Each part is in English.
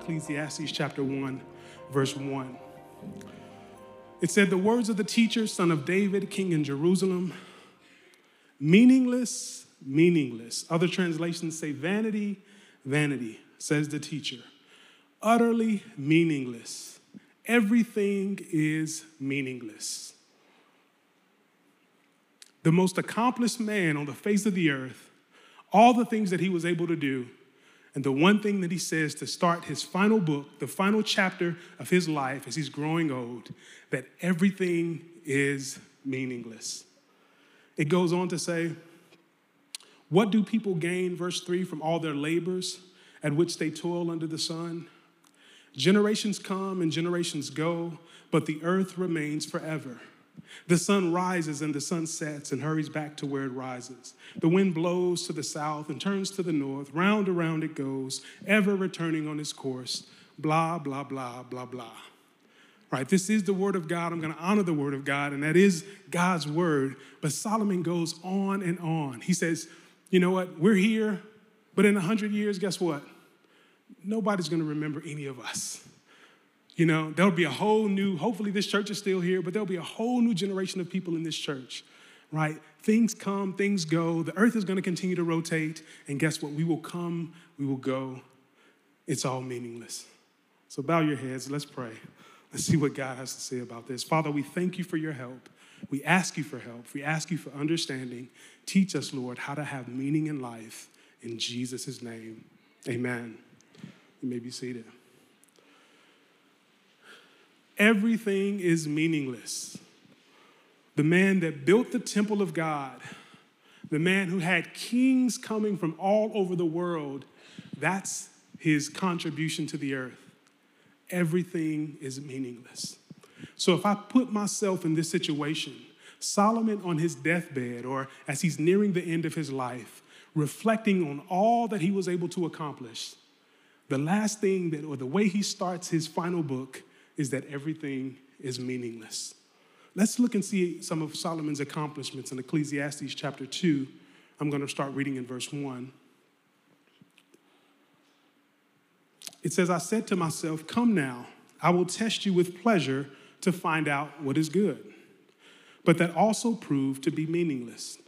Ecclesiastes chapter 1, verse 1. It said, The words of the teacher, son of David, king in Jerusalem, meaningless, meaningless. Other translations say vanity, vanity, says the teacher. Utterly meaningless. Everything is meaningless. The most accomplished man on the face of the earth, all the things that he was able to do, and the one thing that he says to start his final book, the final chapter of his life as he's growing old, that everything is meaningless. It goes on to say, What do people gain, verse 3, from all their labors at which they toil under the sun? Generations come and generations go, but the earth remains forever. The sun rises and the sun sets and hurries back to where it rises. The wind blows to the south and turns to the north. Round around it goes, ever returning on its course. Blah, blah, blah, blah, blah. Right? This is the word of God. I'm going to honor the word of God, and that is God's word. But Solomon goes on and on. He says, You know what? We're here, but in a 100 years, guess what? Nobody's going to remember any of us. You know, there'll be a whole new, hopefully, this church is still here, but there'll be a whole new generation of people in this church, right? Things come, things go. The earth is going to continue to rotate. And guess what? We will come, we will go. It's all meaningless. So bow your heads, let's pray. Let's see what God has to say about this. Father, we thank you for your help. We ask you for help. We ask you for understanding. Teach us, Lord, how to have meaning in life. In Jesus' name, amen. You may be seated. Everything is meaningless. The man that built the temple of God, the man who had kings coming from all over the world, that's his contribution to the earth. Everything is meaningless. So if I put myself in this situation, Solomon on his deathbed, or as he's nearing the end of his life, reflecting on all that he was able to accomplish, the last thing that, or the way he starts his final book, is that everything is meaningless. Let's look and see some of Solomon's accomplishments in Ecclesiastes chapter 2. I'm going to start reading in verse 1. It says, I said to myself, Come now, I will test you with pleasure to find out what is good. But that also proved to be meaningless.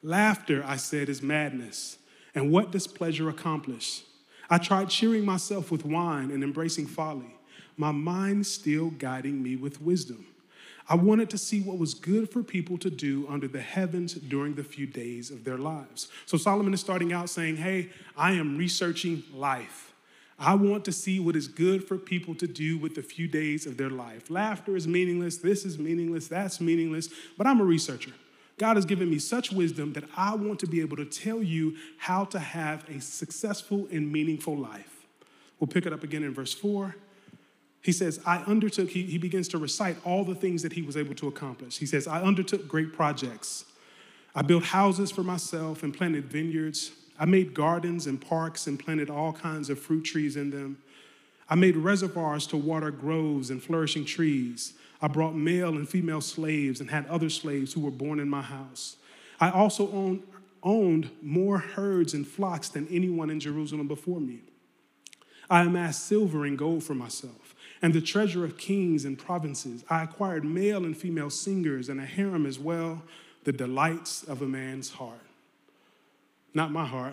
Laughter, I said, is madness. And what does pleasure accomplish? I tried cheering myself with wine and embracing folly my mind still guiding me with wisdom. I wanted to see what was good for people to do under the heavens during the few days of their lives. So Solomon is starting out saying, Hey, I am researching life. I want to see what is good for people to do with the few days of their life. Laughter is meaningless, this is meaningless, that's meaningless, but I'm a researcher. God has given me such wisdom that I want to be able to tell you how to have a successful and meaningful life. We'll pick it up again in verse 4. He says, I undertook, he, he begins to recite all the things that he was able to accomplish. He says, I undertook great projects. I built houses for myself and planted vineyards. I made gardens and parks and planted all kinds of fruit trees in them. I made reservoirs to water groves and flourishing trees. I brought male and female slaves and had other slaves who were born in my house. I also owned, owned more herds and flocks than anyone in Jerusalem before me. I amassed silver and gold for myself and the treasure of kings and provinces. I acquired male and female singers and a harem as well, the delights of a man's heart. Not my heart,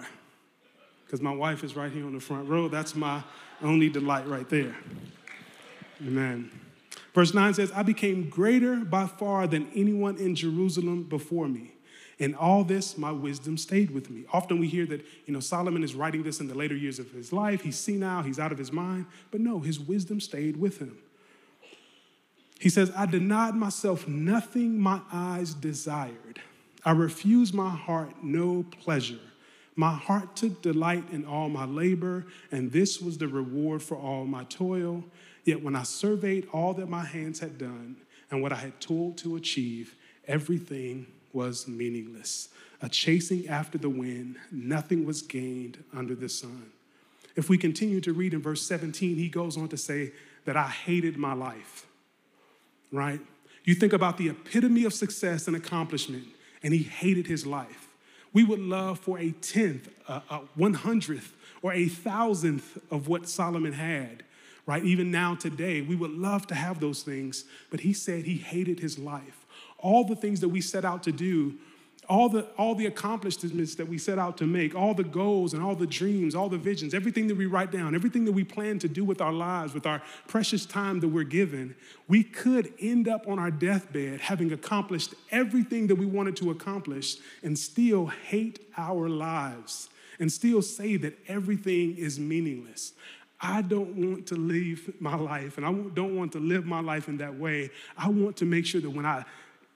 because my wife is right here on the front row. That's my only delight right there. Amen. Verse 9 says, I became greater by far than anyone in Jerusalem before me. In all this, my wisdom stayed with me. Often we hear that, you know, Solomon is writing this in the later years of his life. He's senile, he's out of his mind. But no, his wisdom stayed with him. He says, I denied myself nothing my eyes desired. I refused my heart no pleasure. My heart took delight in all my labor, and this was the reward for all my toil. Yet when I surveyed all that my hands had done and what I had toiled to achieve, everything was meaningless. A chasing after the wind, nothing was gained under the sun. If we continue to read in verse 17, he goes on to say that I hated my life, right? You think about the epitome of success and accomplishment, and he hated his life. We would love for a tenth, a, a one hundredth, or a thousandth of what Solomon had, right? Even now, today, we would love to have those things, but he said he hated his life. All the things that we set out to do all the, all the accomplishments that we set out to make, all the goals and all the dreams, all the visions, everything that we write down, everything that we plan to do with our lives, with our precious time that we're given, we could end up on our deathbed having accomplished everything that we wanted to accomplish and still hate our lives and still say that everything is meaningless. I don't want to live my life and I don't want to live my life in that way. I want to make sure that when I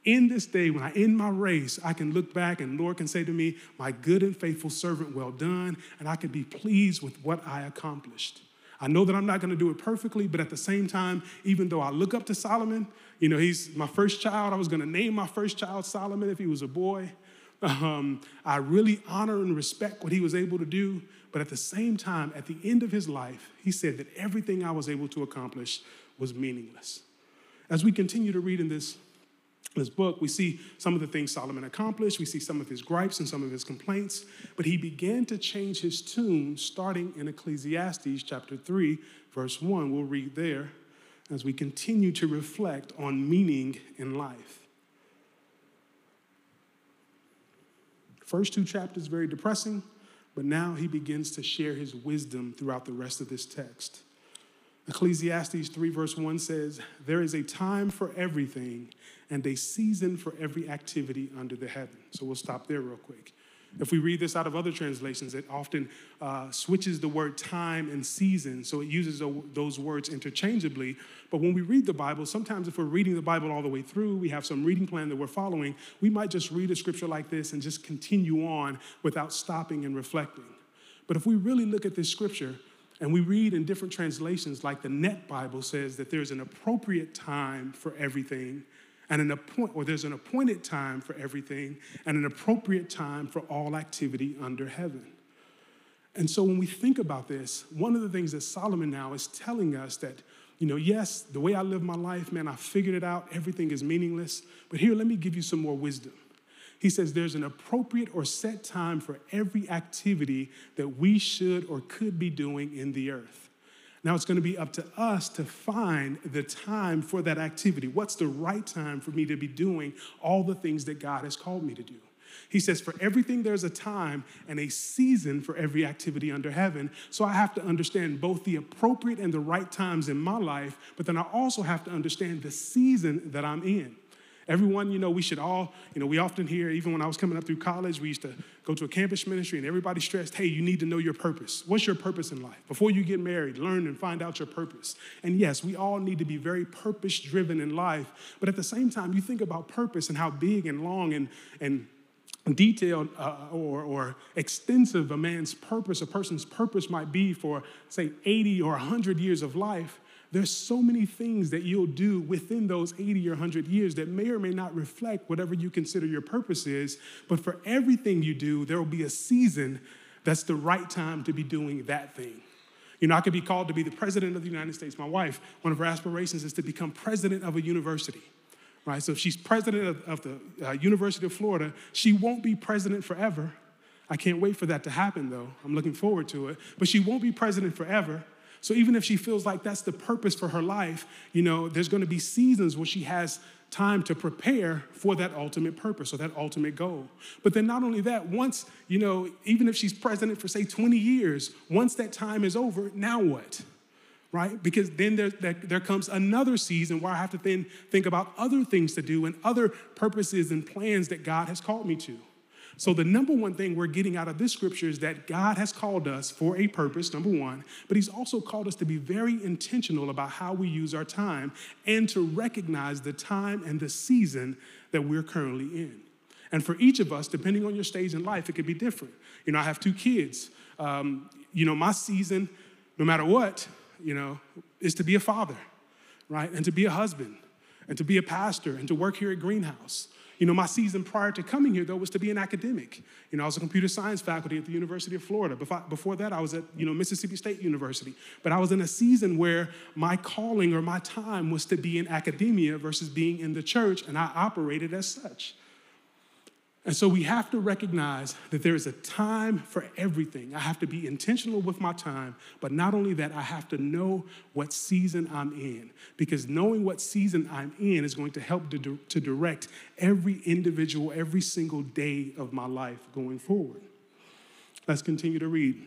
in this day, when I end my race, I can look back and Lord can say to me, My good and faithful servant, well done, and I can be pleased with what I accomplished. I know that I'm not going to do it perfectly, but at the same time, even though I look up to Solomon, you know, he's my first child. I was going to name my first child Solomon if he was a boy. Um, I really honor and respect what he was able to do, but at the same time, at the end of his life, he said that everything I was able to accomplish was meaningless. As we continue to read in this this book, we see some of the things Solomon accomplished, we see some of his gripes and some of his complaints, but he began to change his tune starting in Ecclesiastes chapter 3, verse 1. We'll read there as we continue to reflect on meaning in life. First two chapters very depressing, but now he begins to share his wisdom throughout the rest of this text. Ecclesiastes 3, verse 1 says, There is a time for everything and a season for every activity under the heaven. So we'll stop there real quick. If we read this out of other translations, it often uh, switches the word time and season, so it uses those words interchangeably. But when we read the Bible, sometimes if we're reading the Bible all the way through, we have some reading plan that we're following, we might just read a scripture like this and just continue on without stopping and reflecting. But if we really look at this scripture, and we read in different translations, like the Net Bible says that there's an appropriate time for everything, and an appoint, or there's an appointed time for everything, and an appropriate time for all activity under heaven. And so when we think about this, one of the things that Solomon now is telling us that, you know, yes, the way I live my life, man, I figured it out, everything is meaningless. But here, let me give you some more wisdom. He says there's an appropriate or set time for every activity that we should or could be doing in the earth. Now it's going to be up to us to find the time for that activity. What's the right time for me to be doing all the things that God has called me to do? He says, For everything, there's a time and a season for every activity under heaven. So I have to understand both the appropriate and the right times in my life, but then I also have to understand the season that I'm in. Everyone, you know, we should all, you know, we often hear, even when I was coming up through college, we used to go to a campus ministry and everybody stressed, hey, you need to know your purpose. What's your purpose in life? Before you get married, learn and find out your purpose. And yes, we all need to be very purpose driven in life. But at the same time, you think about purpose and how big and long and, and detailed uh, or, or extensive a man's purpose, a person's purpose might be for, say, 80 or 100 years of life. There's so many things that you'll do within those 80 or 100 years that may or may not reflect whatever you consider your purpose is. But for everything you do, there will be a season that's the right time to be doing that thing. You know, I could be called to be the president of the United States. My wife, one of her aspirations is to become president of a university, right? So if she's president of, of the uh, University of Florida, she won't be president forever. I can't wait for that to happen, though. I'm looking forward to it. But she won't be president forever. So even if she feels like that's the purpose for her life, you know, there's going to be seasons where she has time to prepare for that ultimate purpose or that ultimate goal. But then not only that, once, you know, even if she's president for say 20 years, once that time is over, now what? Right? Because then there, there, there comes another season where I have to then think about other things to do and other purposes and plans that God has called me to. So, the number one thing we're getting out of this scripture is that God has called us for a purpose, number one, but He's also called us to be very intentional about how we use our time and to recognize the time and the season that we're currently in. And for each of us, depending on your stage in life, it could be different. You know, I have two kids. Um, you know, my season, no matter what, you know, is to be a father, right? And to be a husband, and to be a pastor, and to work here at Greenhouse. You know, my season prior to coming here, though, was to be an academic. You know, I was a computer science faculty at the University of Florida. Before, before that, I was at, you know, Mississippi State University. But I was in a season where my calling or my time was to be in academia versus being in the church, and I operated as such. And so we have to recognize that there is a time for everything. I have to be intentional with my time, but not only that, I have to know what season I'm in, because knowing what season I'm in is going to help to, to direct every individual, every single day of my life going forward. Let's continue to read.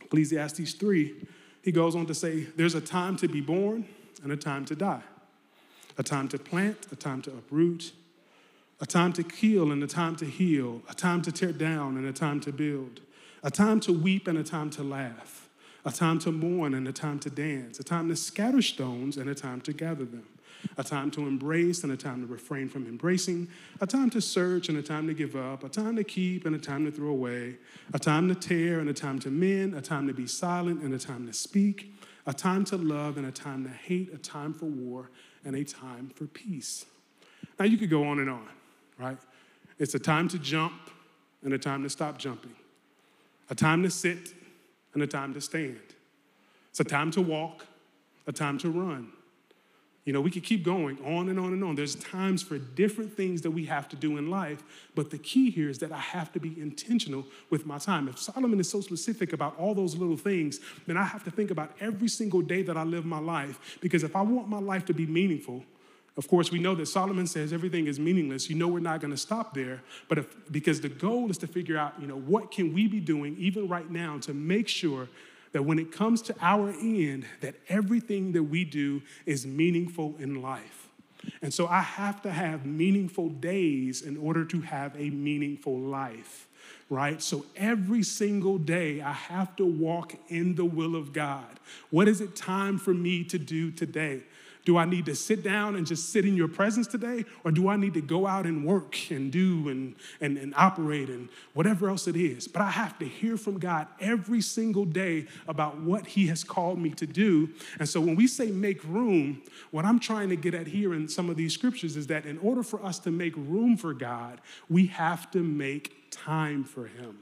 Ecclesiastes 3, he goes on to say, There's a time to be born and a time to die, a time to plant, a time to uproot a time to kill and a time to heal, a time to tear down and a time to build, a time to weep and a time to laugh, a time to mourn and a time to dance, a time to scatter stones and a time to gather them, a time to embrace and a time to refrain from embracing, a time to search and a time to give up, a time to keep and a time to throw away, a time to tear and a time to mend, a time to be silent and a time to speak, a time to love and a time to hate, a time for war and a time for peace. Now you could go on and on right? It's a time to jump and a time to stop jumping, a time to sit and a time to stand. It's a time to walk, a time to run. You know, we could keep going on and on and on. There's times for different things that we have to do in life, but the key here is that I have to be intentional with my time. If Solomon is so specific about all those little things, then I have to think about every single day that I live my life because if I want my life to be meaningful, of course, we know that Solomon says everything is meaningless. You know we're not going to stop there, but if, because the goal is to figure out, you know, what can we be doing even right now to make sure that when it comes to our end, that everything that we do is meaningful in life. And so I have to have meaningful days in order to have a meaningful life right? So every single day, I have to walk in the will of God. What is it time for me to do today? Do I need to sit down and just sit in your presence today? Or do I need to go out and work and do and, and, and operate and whatever else it is? But I have to hear from God every single day about what He has called me to do. And so when we say make room, what I'm trying to get at here in some of these scriptures is that in order for us to make room for God, we have to make time for Him.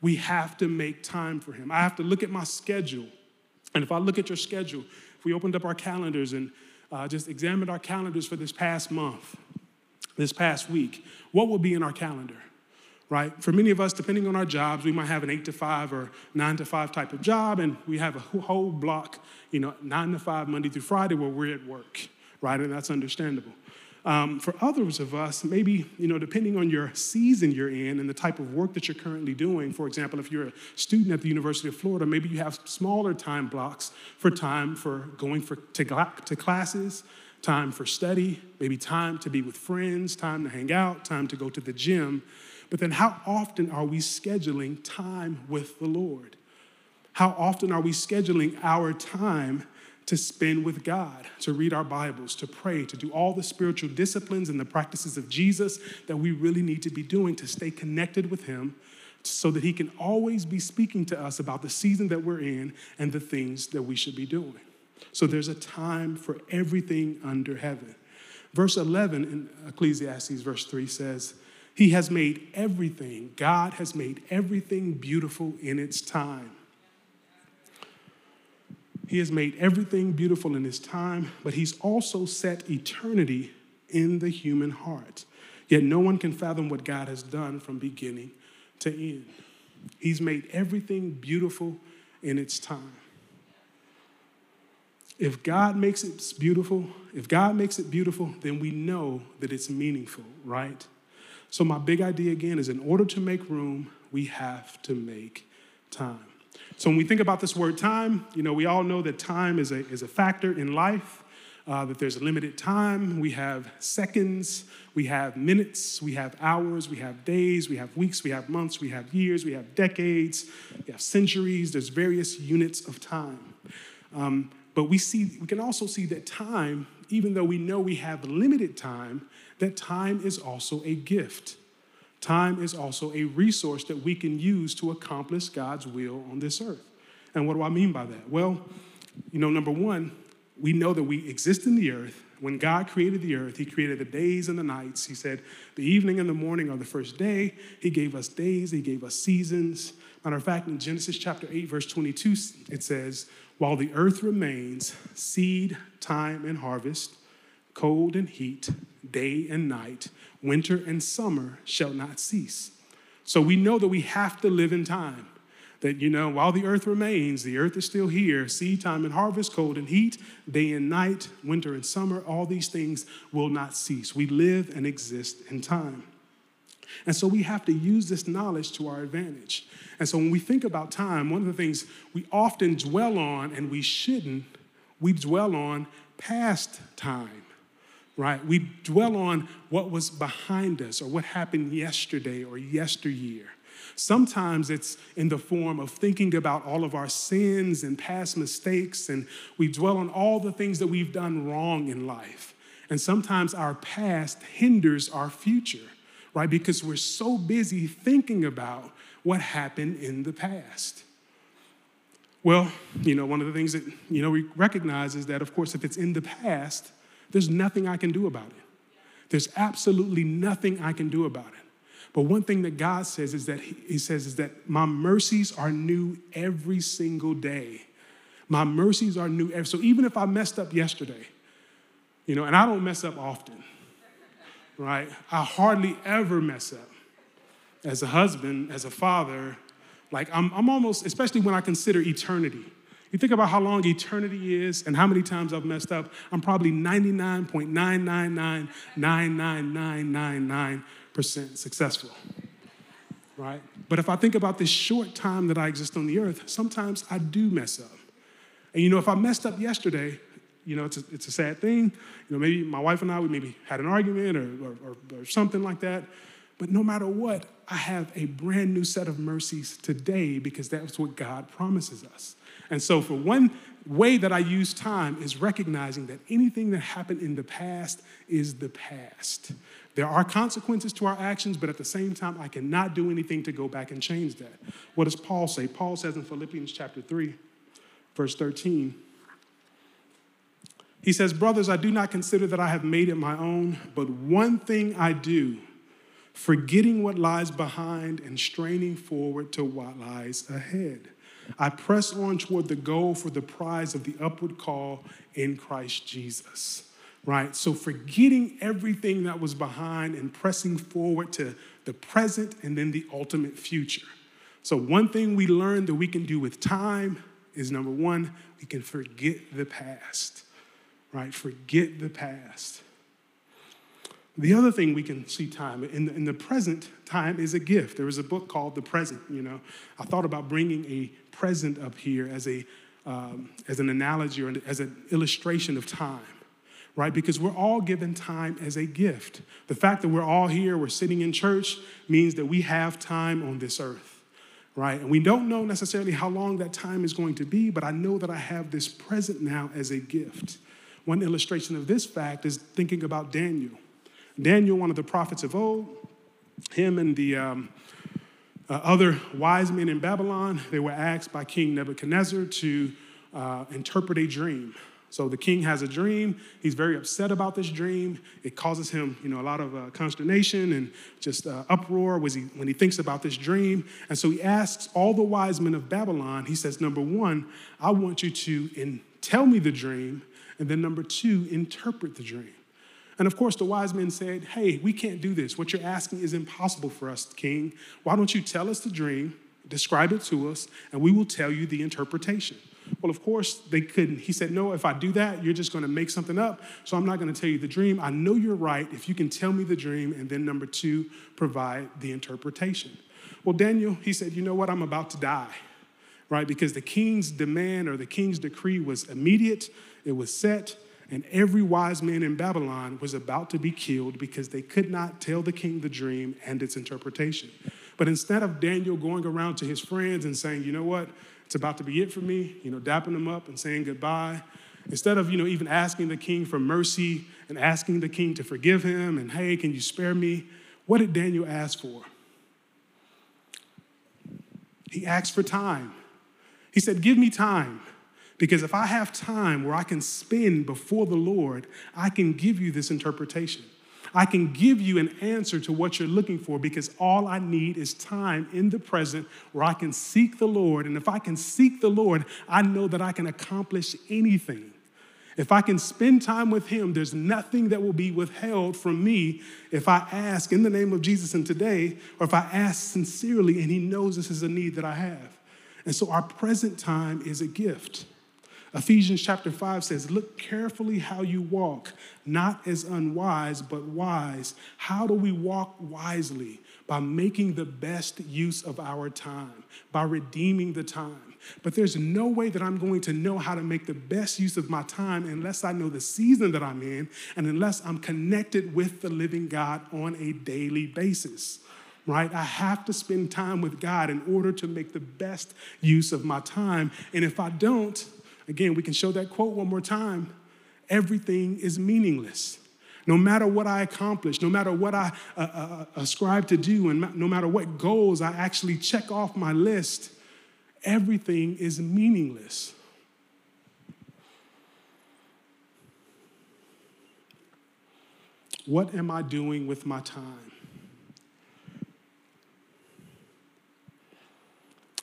We have to make time for Him. I have to look at my schedule. And if I look at your schedule, if we opened up our calendars and uh, just examined our calendars for this past month, this past week, what will be in our calendar? Right? For many of us, depending on our jobs, we might have an eight to five or nine to five type of job, and we have a whole block, you know, nine to five, Monday through Friday, where we're at work, right? And that's understandable. Um, for others of us, maybe, you know, depending on your season you're in and the type of work that you're currently doing, for example, if you're a student at the University of Florida, maybe you have smaller time blocks for time for going for, to, to classes, time for study, maybe time to be with friends, time to hang out, time to go to the gym. But then, how often are we scheduling time with the Lord? How often are we scheduling our time to spend with God, to read our Bibles, to pray, to do all the spiritual disciplines and the practices of Jesus that we really need to be doing to stay connected with Him so that He can always be speaking to us about the season that we're in and the things that we should be doing. So there's a time for everything under heaven. Verse 11 in Ecclesiastes, verse 3 says, He has made everything, God has made everything beautiful in its time. He has made everything beautiful in His time, but He's also set eternity in the human heart. Yet no one can fathom what God has done from beginning to end. He's made everything beautiful in its time. If God makes it beautiful, if God makes it beautiful, then we know that it's meaningful, right? So, my big idea again is in order to make room, we have to make time. So when we think about this word time, you know, we all know that time is a, is a factor in life, uh, that there's limited time. We have seconds, we have minutes, we have hours, we have days, we have weeks, we have months, we have years, we have decades, we have centuries. There's various units of time. Um, but we see, we can also see that time, even though we know we have limited time, that time is also a gift. Time is also a resource that we can use to accomplish God's will on this earth. And what do I mean by that? Well, you know, number one, we know that we exist in the earth. When God created the earth, He created the days and the nights. He said, the evening and the morning are the first day. He gave us days, He gave us seasons. Matter of fact, in Genesis chapter 8, verse 22, it says, While the earth remains, seed, time, and harvest, cold and heat, day and night, winter and summer shall not cease. So we know that we have to live in time. That, you know, while the earth remains, the earth is still here. Seed time and harvest, cold and heat, day and night, winter and summer, all these things will not cease. We live and exist in time. And so we have to use this knowledge to our advantage. And so when we think about time, one of the things we often dwell on, and we shouldn't, we dwell on past time, right? We dwell on what was behind us or what happened yesterday or yesteryear. Sometimes it's in the form of thinking about all of our sins and past mistakes, and we dwell on all the things that we've done wrong in life. And sometimes our past hinders our future right? Because we're so busy thinking about what happened in the past. Well, you know, one of the things that, you know, we recognize is that, of course, if it's in the past, there's nothing I can do about it. There's absolutely nothing I can do about it. But one thing that God says is that He says is that my mercies are new every single day. My mercies are new. So even if I messed up yesterday, you know, and I don't mess up often, right? I hardly ever mess up. As a husband, as a father, like I'm, I'm almost, especially when I consider eternity. You think about how long eternity is and how many times I've messed up, I'm probably 99.9999999% successful, right? But if I think about this short time that I exist on the earth, sometimes I do mess up. And you know, if I messed up yesterday, you know, it's a, it's a sad thing. You know, maybe my wife and I, we maybe had an argument or, or, or, or something like that. But no matter what, I have a brand new set of mercies today because that's what God promises us. And so, for one way that I use time is recognizing that anything that happened in the past is the past. There are consequences to our actions, but at the same time, I cannot do anything to go back and change that. What does Paul say? Paul says in Philippians chapter 3, verse 13, he says, Brothers, I do not consider that I have made it my own, but one thing I do, forgetting what lies behind and straining forward to what lies ahead. I press on toward the goal for the prize of the upward call in Christ Jesus. Right? So, forgetting everything that was behind and pressing forward to the present and then the ultimate future. So, one thing we learned that we can do with time is number one, we can forget the past right? Forget the past. The other thing we can see time in the, in the present, time is a gift. There was a book called The Present. You know, I thought about bringing a present up here as a um, as an analogy or as an illustration of time, right? Because we're all given time as a gift. The fact that we're all here, we're sitting in church, means that we have time on this earth, right? And we don't know necessarily how long that time is going to be, but I know that I have this present now as a gift. One illustration of this fact is thinking about Daniel. Daniel, one of the prophets of old, him and the um, uh, other wise men in Babylon, they were asked by King Nebuchadnezzar to uh, interpret a dream. So the king has a dream. He's very upset about this dream. It causes him, you know, a lot of uh, consternation and just uh, uproar when he, when he thinks about this dream. And so he asks all the wise men of Babylon. He says, number one, I want you to in, tell me the dream, and then number two, interpret the dream. And of course, the wise men said, Hey, we can't do this. What you're asking is impossible for us, king. Why don't you tell us the dream, describe it to us, and we will tell you the interpretation? Well, of course, they couldn't. He said, No, if I do that, you're just going to make something up. So I'm not going to tell you the dream. I know you're right if you can tell me the dream, and then number two, provide the interpretation. Well, Daniel, he said, You know what? I'm about to die, right? Because the king's demand or the king's decree was immediate it was set, and every wise man in Babylon was about to be killed because they could not tell the king the dream and its interpretation. But instead of Daniel going around to his friends and saying, you know what, it's about to be it for me, you know, dapping them up and saying goodbye, instead of, you know, even asking the king for mercy and asking the king to forgive him and, hey, can you spare me? What did Daniel ask for? He asked for time. He said, Give me time. Because if I have time where I can spend before the Lord, I can give you this interpretation. I can give you an answer to what you're looking for because all I need is time in the present where I can seek the Lord. And if I can seek the Lord, I know that I can accomplish anything. If I can spend time with him, there's nothing that will be withheld from me if I ask in the name of Jesus and today, or if I ask sincerely and he knows this is a need that I have. And so our present time is a gift. Ephesians chapter 5 says, Look carefully how you walk, not as unwise, but wise. How do we walk wisely? By making the best use of our time, by redeeming the time. But there's no way that I'm going to know how to make the best use of my time unless I know the season that I'm in and unless I'm connected with the living God on a daily basis. Right? I have to spend time with God in order to make the best use of my time. And if I don't, again, we can show that quote one more time everything is meaningless. No matter what I accomplish, no matter what I uh, uh, uh ascribe to do, and no matter what goals I actually check off my list, everything is meaningless. What am I doing with my time?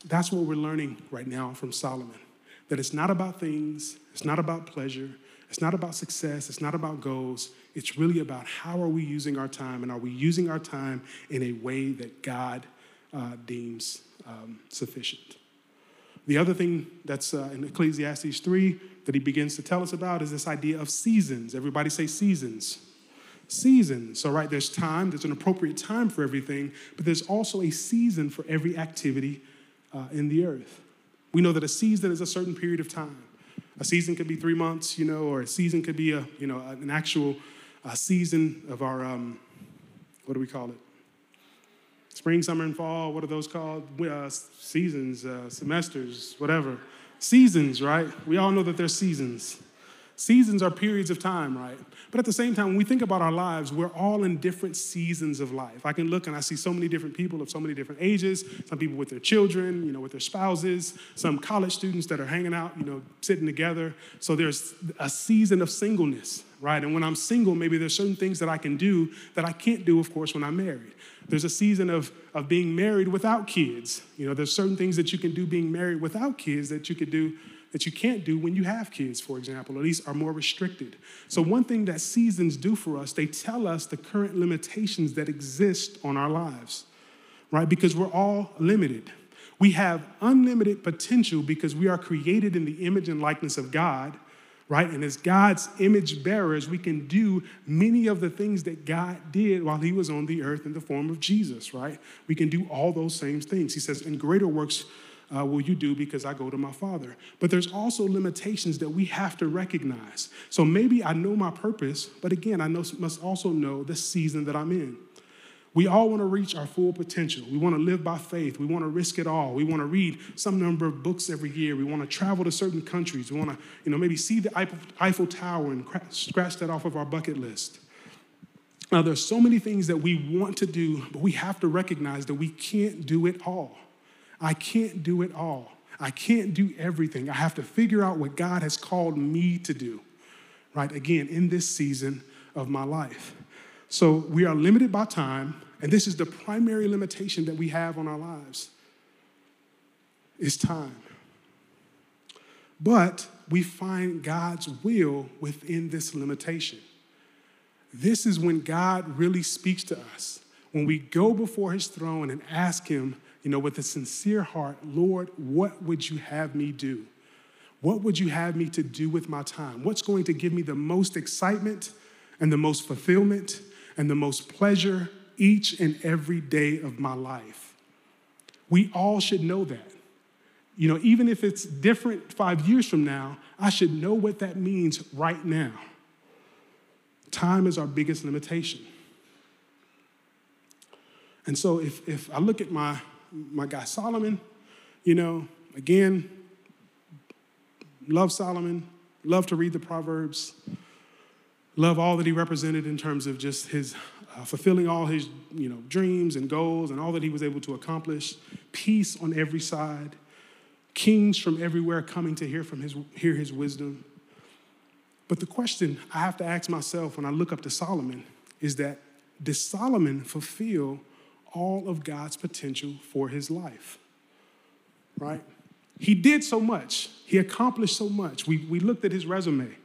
That's what we're learning right now from Solomon. That it's not about things, it's not about pleasure, it's not about success, it's not about goals. It's really about how are we using our time and are we using our time in a way that God uh, deems um, sufficient. The other thing that's uh, in Ecclesiastes 3 that he begins to tell us about is this idea of seasons. Everybody say seasons. Seasons. So, right, there's time, there's an appropriate time for everything, but there's also a season for every activity uh, in the earth. We know that a season is a certain period of time. A season could be three months, you know, or a season could be a, you know, an actual season of our, um, what do we call it? spring, summer, and fall. What are those called? Uh, seasons, uh, semesters, whatever. Seasons, right? We all know that they're seasons. Seasons are periods of time, right? But at the same time, when we think about our lives, we're all in different seasons of life. I can look and I see so many different people of so many different ages, some people with their children, you know, with their spouses, some college students that are hanging out, you know, sitting together. So there's a season of singleness, right? And when I'm single, maybe there's certain things that I can do that I can't do, of course, when I'm married. There's a season of, of being married without kids. You know, there's certain things that you can do being married without kids that you could do that you can't do when you have kids, for example, or at least are more restricted. So, one thing that seasons do for us, they tell us the current limitations that exist on our lives, right? Because we're all limited. We have unlimited potential because we are created in the image and likeness of God right? And as God's image bearers, we can do many of the things that God did while he was on the earth in the form of Jesus, right? We can do all those same things. He says, and greater works uh, will you do because I go to my Father. But there's also limitations that we have to recognize. So maybe I know my purpose, but again, I know, must also know the season that I'm in. We all want to reach our full potential. We want to live by faith. We want to risk it all. We want to read some number of books every year. We want to travel to certain countries. We want to, you know, maybe see the Eiffel Tower and scratch that off of our bucket list. Now, there's so many things that we want to do, but we have to recognize that we can't do it all. I can't do it all. I can't do everything. I have to figure out what God has called me to do, right? Again, in this season of my life. So we are limited by time, and this is the primary limitation that we have on our lives is time. But we find God's will within this limitation. This is when God really speaks to us. When we go before his throne and ask him, you know, with a sincere heart, Lord, what would you have me do? What would you have me to do with my time? What's going to give me the most excitement and the most fulfillment and the most pleasure each and every day of my life. We all should know that. You know, even if it's different five years from now, I should know what that means right now. Time is our biggest limitation. And so if, if I look at my, my guy Solomon, you know, again, love Solomon, love to read the Proverbs love all that he represented in terms of just his uh, fulfilling all his you know dreams and goals and all that he was able to accomplish. Peace on every side kings from everywhere coming to hear from his hear his wisdom. But the question i have to ask myself when i look up to solomon is that did solomon fulfill all of god's potential for his life right he did so much he accomplished so much we, we looked at his resume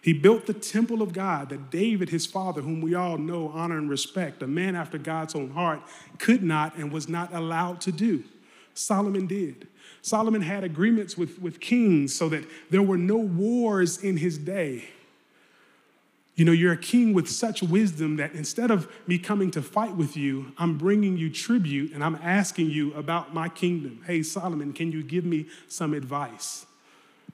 He built the temple of God that David, his father, whom we all know, honor, and respect, a man after God's own heart, could not and was not allowed to do. Solomon did. Solomon had agreements with, with kings so that there were no wars in his day. You know, you're a king with such wisdom that instead of me coming to fight with you, I'm bringing you tribute and I'm asking you about my kingdom. Hey, Solomon, can you give me some advice?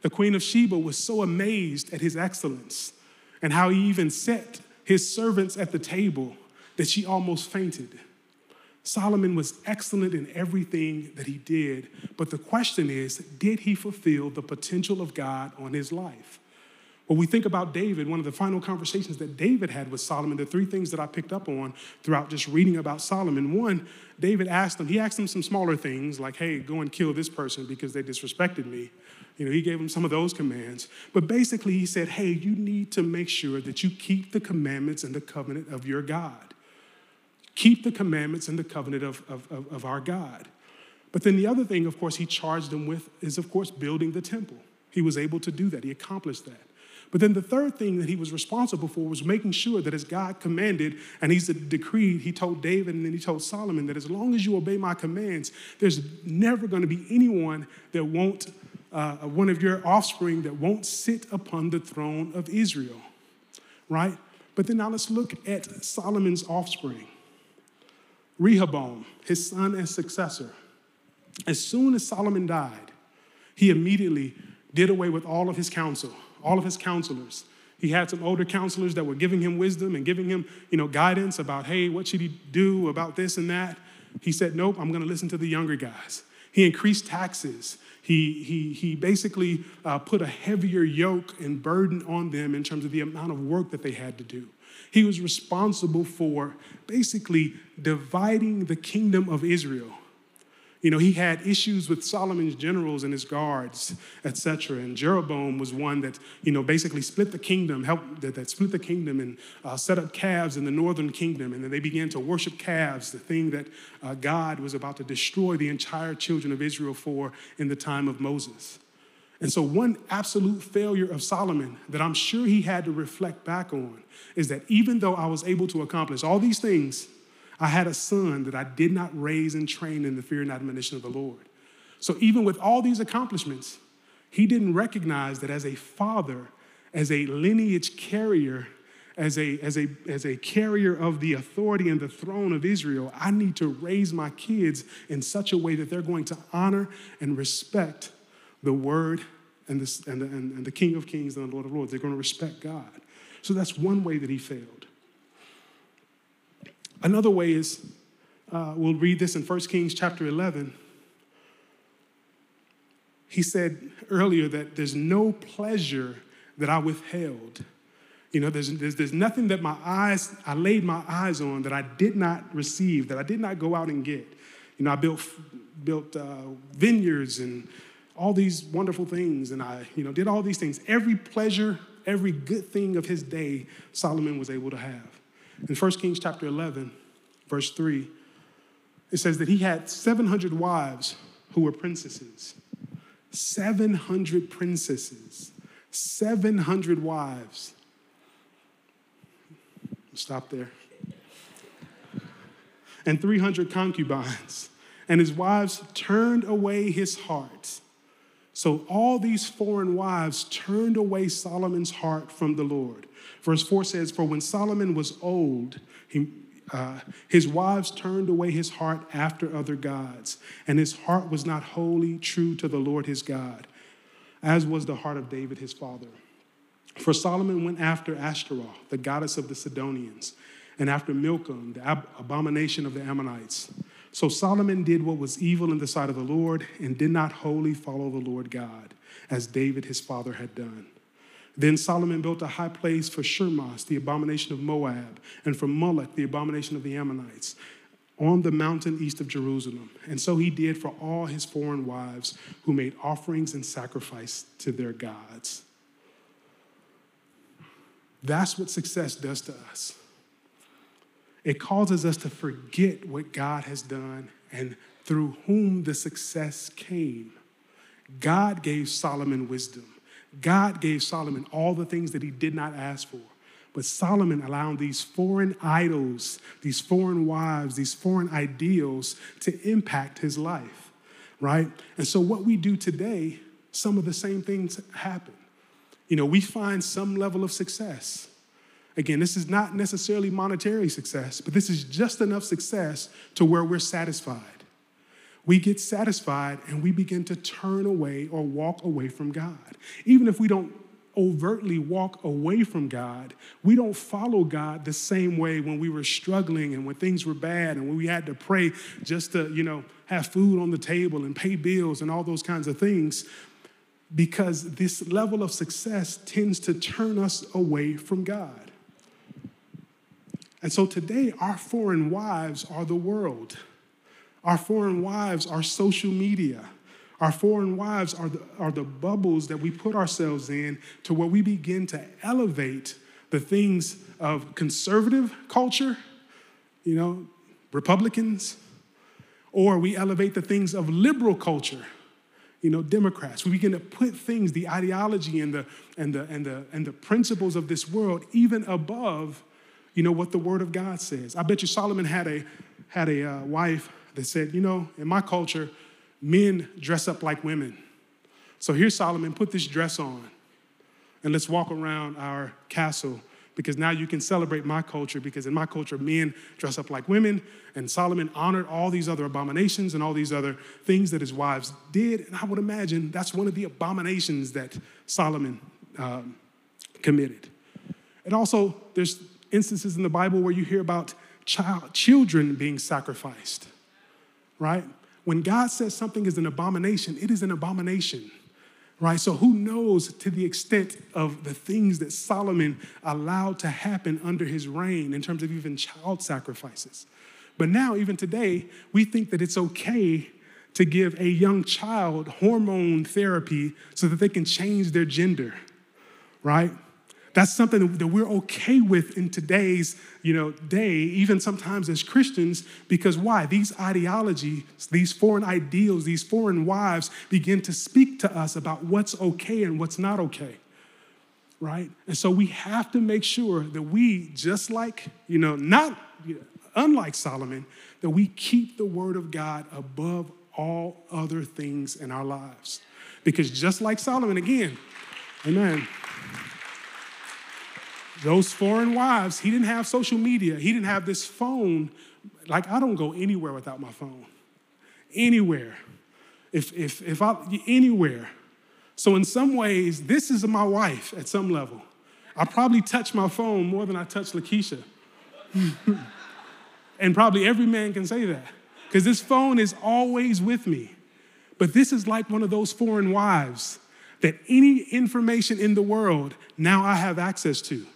The Queen of Sheba was so amazed at his excellence and how he even set his servants at the table that she almost fainted. Solomon was excellent in everything that he did, but the question is did he fulfill the potential of God on his life? When we think about David, one of the final conversations that David had with Solomon, the three things that I picked up on throughout just reading about Solomon. One, David asked him, he asked him some smaller things like, hey, go and kill this person because they disrespected me. You know, he gave him some of those commands. But basically, he said, hey, you need to make sure that you keep the commandments and the covenant of your God. Keep the commandments and the covenant of, of, of, of our God. But then the other thing, of course, he charged him with is, of course, building the temple. He was able to do that, he accomplished that. But then the third thing that he was responsible for was making sure that as God commanded and he's decreed, he told David and then he told Solomon that as long as you obey my commands, there's never going to be anyone that won't, uh, one of your offspring that won't sit upon the throne of Israel, right? But then now let's look at Solomon's offspring. Rehoboam, his son and successor. As soon as Solomon died, he immediately did away with all of his counsel all of his counselors. He had some older counselors that were giving him wisdom and giving him, you know, guidance about, hey, what should he do about this and that. He said, nope, I'm going to listen to the younger guys. He increased taxes. He, he, he basically uh, put a heavier yoke and burden on them in terms of the amount of work that they had to do. He was responsible for basically dividing the kingdom of Israel you know, he had issues with Solomon's generals and his guards, etc. And Jeroboam was one that, you know, basically split the kingdom, helped that, that split the kingdom and uh, set up calves in the northern kingdom. And then they began to worship calves, the thing that uh, God was about to destroy the entire children of Israel for in the time of Moses. And so, one absolute failure of Solomon that I'm sure he had to reflect back on is that even though I was able to accomplish all these things, I had a son that I did not raise and train in the fear and admonition of the Lord. So even with all these accomplishments, he didn't recognize that as a father, as a lineage carrier, as a, as, a, as a carrier of the authority and the throne of Israel, I need to raise my kids in such a way that they're going to honor and respect the word and and the, and the King of Kings and the Lord of Lords. They're going to respect God. So that's one way that he failed. Another way is, uh, we'll read this in 1 Kings chapter 11. He said earlier that there's no pleasure that I withheld. You know, there's, there's, there's nothing that my eyes, I laid my eyes on that I did not receive, that I did not go out and get. You know, I built, built uh, vineyards and all these wonderful things, and I, you know, did all these things. Every pleasure, every good thing of his day, Solomon was able to have. In 1 Kings chapter 11, verse 3, it says that he had 700 wives who were princesses. 700 princesses, 700 wives. Stop there. And 300 concubines. And his wives turned away his heart. So all these foreign wives turned away Solomon's heart from the Lord. Verse 4 says, For when Solomon was old, he, uh, his wives turned away his heart after other gods, and his heart was not wholly true to the Lord his God, as was the heart of David his father. For Solomon went after Ashtaroth, the goddess of the Sidonians, and after Milcom, the ab- abomination of the Ammonites. So Solomon did what was evil in the sight of the Lord and did not wholly follow the Lord God, as David his father had done. Then Solomon built a high place for Chemosh, the abomination of Moab, and for Molech, the abomination of the Ammonites, on the mountain east of Jerusalem. And so he did for all his foreign wives who made offerings and sacrifice to their gods. That's what success does to us. It causes us to forget what God has done and through whom the success came. God gave Solomon wisdom. God gave Solomon all the things that he did not ask for. But Solomon allowed these foreign idols, these foreign wives, these foreign ideals to impact his life, right? And so, what we do today, some of the same things happen. You know, we find some level of success. Again, this is not necessarily monetary success, but this is just enough success to where we're satisfied. We get satisfied and we begin to turn away or walk away from God. Even if we don't overtly walk away from God. We don't follow God the same way when we were struggling and when things were bad and when we had to pray just to, you know, have food on the table and pay bills and all those kinds of things because this level of success tends to turn us away from God. And so today, our foreign wives are the world. Our foreign wives are social media. Our foreign wives are the, are the bubbles that we put ourselves in to where we begin to elevate the things of conservative culture, you know, Republicans, or we elevate the things of liberal culture, you know, Democrats. We begin to put things, the ideology and the, and the, and the, and the principles of this world even above, you know, what the Word of God says. I bet you Solomon had a, had a uh, wife that said, you know, in my culture, men dress up like women. So here's Solomon, put this dress on and let's walk around our castle because now you can celebrate my culture because in my culture men dress up like women and solomon honored all these other abominations and all these other things that his wives did and i would imagine that's one of the abominations that solomon um, committed and also there's instances in the bible where you hear about child, children being sacrificed right when God says something is an abomination, it is an abomination, right? So, who knows to the extent of the things that Solomon allowed to happen under his reign in terms of even child sacrifices? But now, even today, we think that it's okay to give a young child hormone therapy so that they can change their gender, right? That's something that we're okay with in today's you know, day, even sometimes as Christians, because why? These ideologies, these foreign ideals, these foreign wives begin to speak to us about what's okay and what's not okay. Right? And so we have to make sure that we, just like, you know, not unlike Solomon, that we keep the word of God above all other things in our lives. Because just like Solomon, again, amen those foreign wives, he didn't have social media. He didn't have this phone. Like, I don't go anywhere without my phone. Anywhere. If, if, if I, anywhere. So, in some ways, this is my wife at some level. I probably touch my phone more than I touch Lakeisha. and probably every man can say that because this phone is always with me. But this is like one of those foreign wives that any information in the world now I have access to.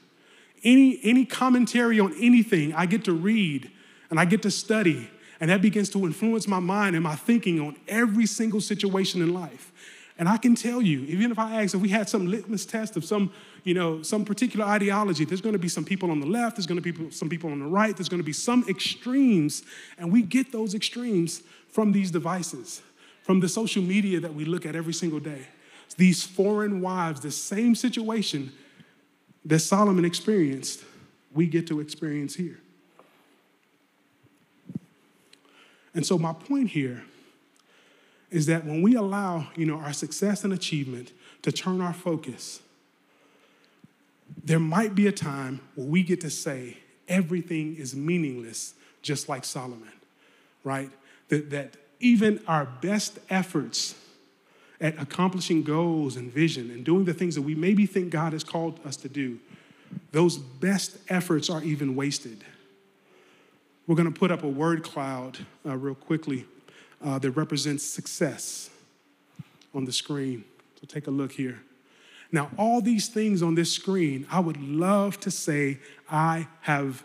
Any, any commentary on anything, I get to read and I get to study, and that begins to influence my mind and my thinking on every single situation in life. And I can tell you, even if I ask if we had some litmus test of some, you know, some particular ideology, there's going to be some people on the left, there's going to be some people on the right, there's going to be some extremes, and we get those extremes from these devices, from the social media that we look at every single day. These foreign wives, the same situation that Solomon experienced, we get to experience here. And so my point here is that when we allow, you know, our success and achievement to turn our focus, there might be a time where we get to say everything is meaningless, just like Solomon, right? That, that even our best efforts at accomplishing goals and vision and doing the things that we maybe think God has called us to do, those best efforts are even wasted. We're going to put up a word cloud uh, real quickly uh, that represents success on the screen. So take a look here. Now, all these things on this screen, I would love to say I have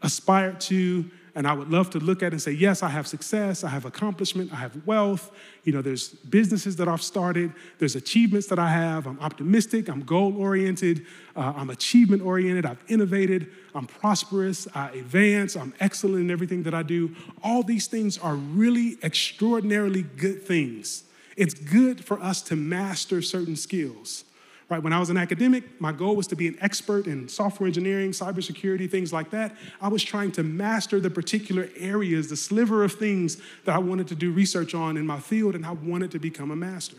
aspired to and I would love to look at and say, yes, I have success, I have accomplishment, I have wealth. You know, there's businesses that I've started, there's achievements that I have. I'm optimistic, I'm goal oriented, uh, I'm achievement oriented, I've innovated, I'm prosperous, I advance, I'm excellent in everything that I do. All these things are really extraordinarily good things It's good for us to master certain skills. Right? When I was an academic, my goal was to be an expert in software engineering, cybersecurity, things like that. I was trying to master the particular areas, the sliver of things that I wanted to do research on in my field, and I wanted to become a master.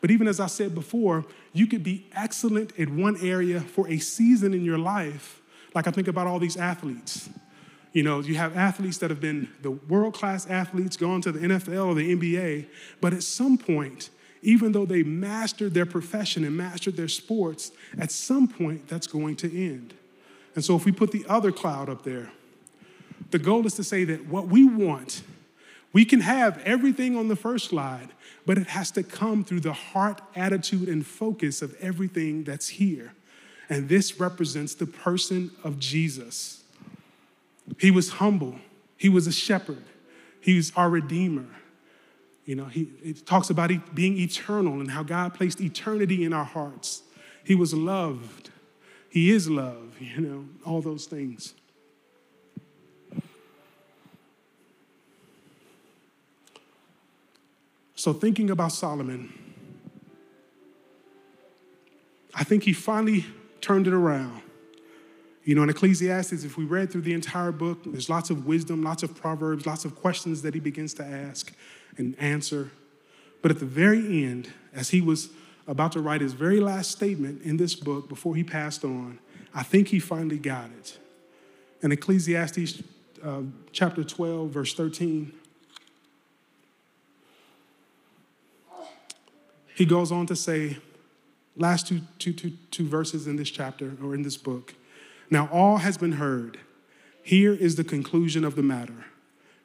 But even as I said before, you could be excellent in one area for a season in your life. Like I think about all these athletes. You know, you have athletes that have been the world class athletes, gone to the NFL or the NBA, but at some point, even though they mastered their profession and mastered their sports, at some point that's going to end. And so if we put the other cloud up there, the goal is to say that what we want, we can have everything on the first slide, but it has to come through the heart, attitude, and focus of everything that's here. And this represents the person of Jesus. He was humble, he was a shepherd, he was our redeemer. You know, he it talks about being eternal and how God placed eternity in our hearts. He was loved. He is love, you know, all those things. So, thinking about Solomon, I think he finally turned it around. You know, in Ecclesiastes, if we read through the entire book, there's lots of wisdom, lots of proverbs, lots of questions that he begins to ask and answer. But at the very end, as he was about to write his very last statement in this book before he passed on, I think he finally got it. In Ecclesiastes uh, chapter 12, verse 13, he goes on to say, last two, two, two, two verses in this chapter or in this book. Now all has been heard. Here is the conclusion of the matter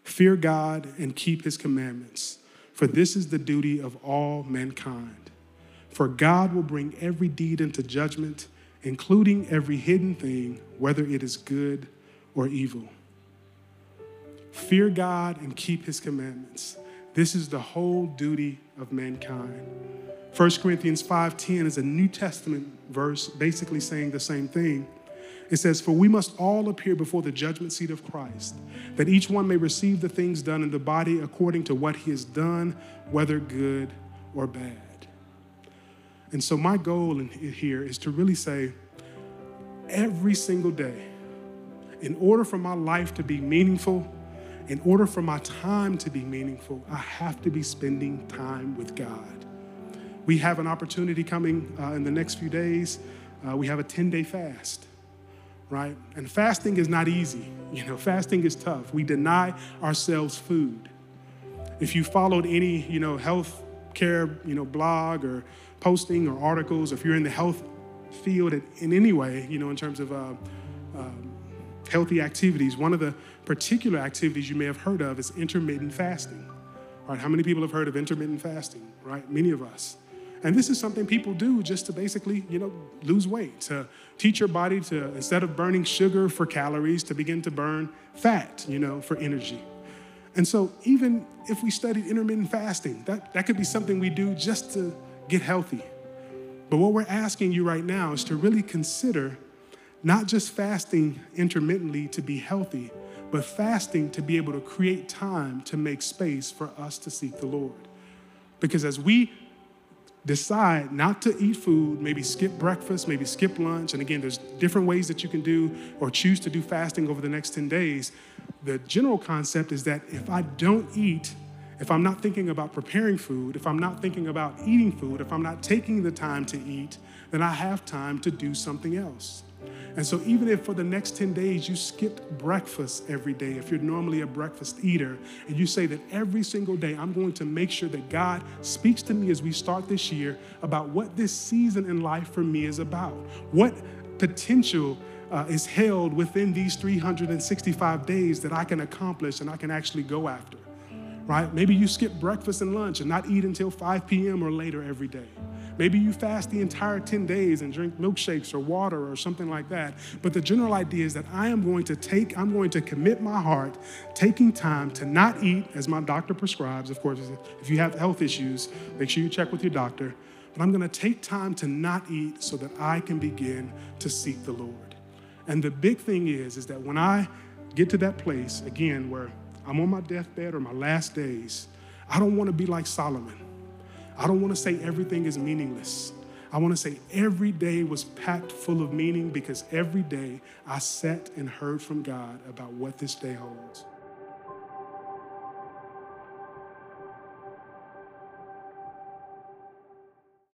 fear God and keep his commandments, for this is the duty of all mankind. For God will bring every deed into judgment, including every hidden thing, whether it is good or evil. Fear God and keep his commandments. This is the whole duty of mankind. 1 Corinthians 5:10 is a New Testament verse basically saying the same thing. It says, For we must all appear before the judgment seat of Christ, that each one may receive the things done in the body according to what he has done, whether good or bad. And so, my goal in here is to really say, every single day, in order for my life to be meaningful, in order for my time to be meaningful, I have to be spending time with God. We have an opportunity coming uh, in the next few days. Uh, we have a 10 day fast right? And fasting is not easy. You know, fasting is tough. We deny ourselves food. If you followed any, you know, health care, you know, blog or posting or articles, if you're in the health field in any way, you know, in terms of uh, uh, healthy activities, one of the particular activities you may have heard of is intermittent fasting. Right? How many people have heard of intermittent fasting? Right? Many of us. And this is something people do just to basically, you know, lose weight, to teach your body to, instead of burning sugar for calories, to begin to burn fat, you know, for energy. And so even if we studied intermittent fasting, that, that could be something we do just to get healthy. But what we're asking you right now is to really consider not just fasting intermittently to be healthy, but fasting to be able to create time to make space for us to seek the Lord. Because as we decide not to eat food, maybe skip breakfast, maybe skip lunch. And again, there's different ways that you can do or choose to do fasting over the next 10 days. The general concept is that if I don't eat, if I'm not thinking about preparing food, if I'm not thinking about eating food, if I'm not taking the time to eat, then I have time to do something else. And so, even if for the next 10 days you skipped breakfast every day, if you're normally a breakfast eater, and you say that every single day I'm going to make sure that God speaks to me as we start this year about what this season in life for me is about, what potential uh, is held within these 365 days that I can accomplish and I can actually go after, right? Maybe you skip breakfast and lunch and not eat until 5 p.m. or later every day. Maybe you fast the entire 10 days and drink milkshakes or water or something like that. But the general idea is that I am going to take, I'm going to commit my heart, taking time to not eat as my doctor prescribes. Of course, if you have health issues, make sure you check with your doctor. But I'm going to take time to not eat so that I can begin to seek the Lord. And the big thing is, is that when I get to that place, again, where I'm on my deathbed or my last days, I don't want to be like Solomon I don't want to say everything is meaningless. I want to say every day was packed full of meaning because every day I sat and heard from God about what this day holds.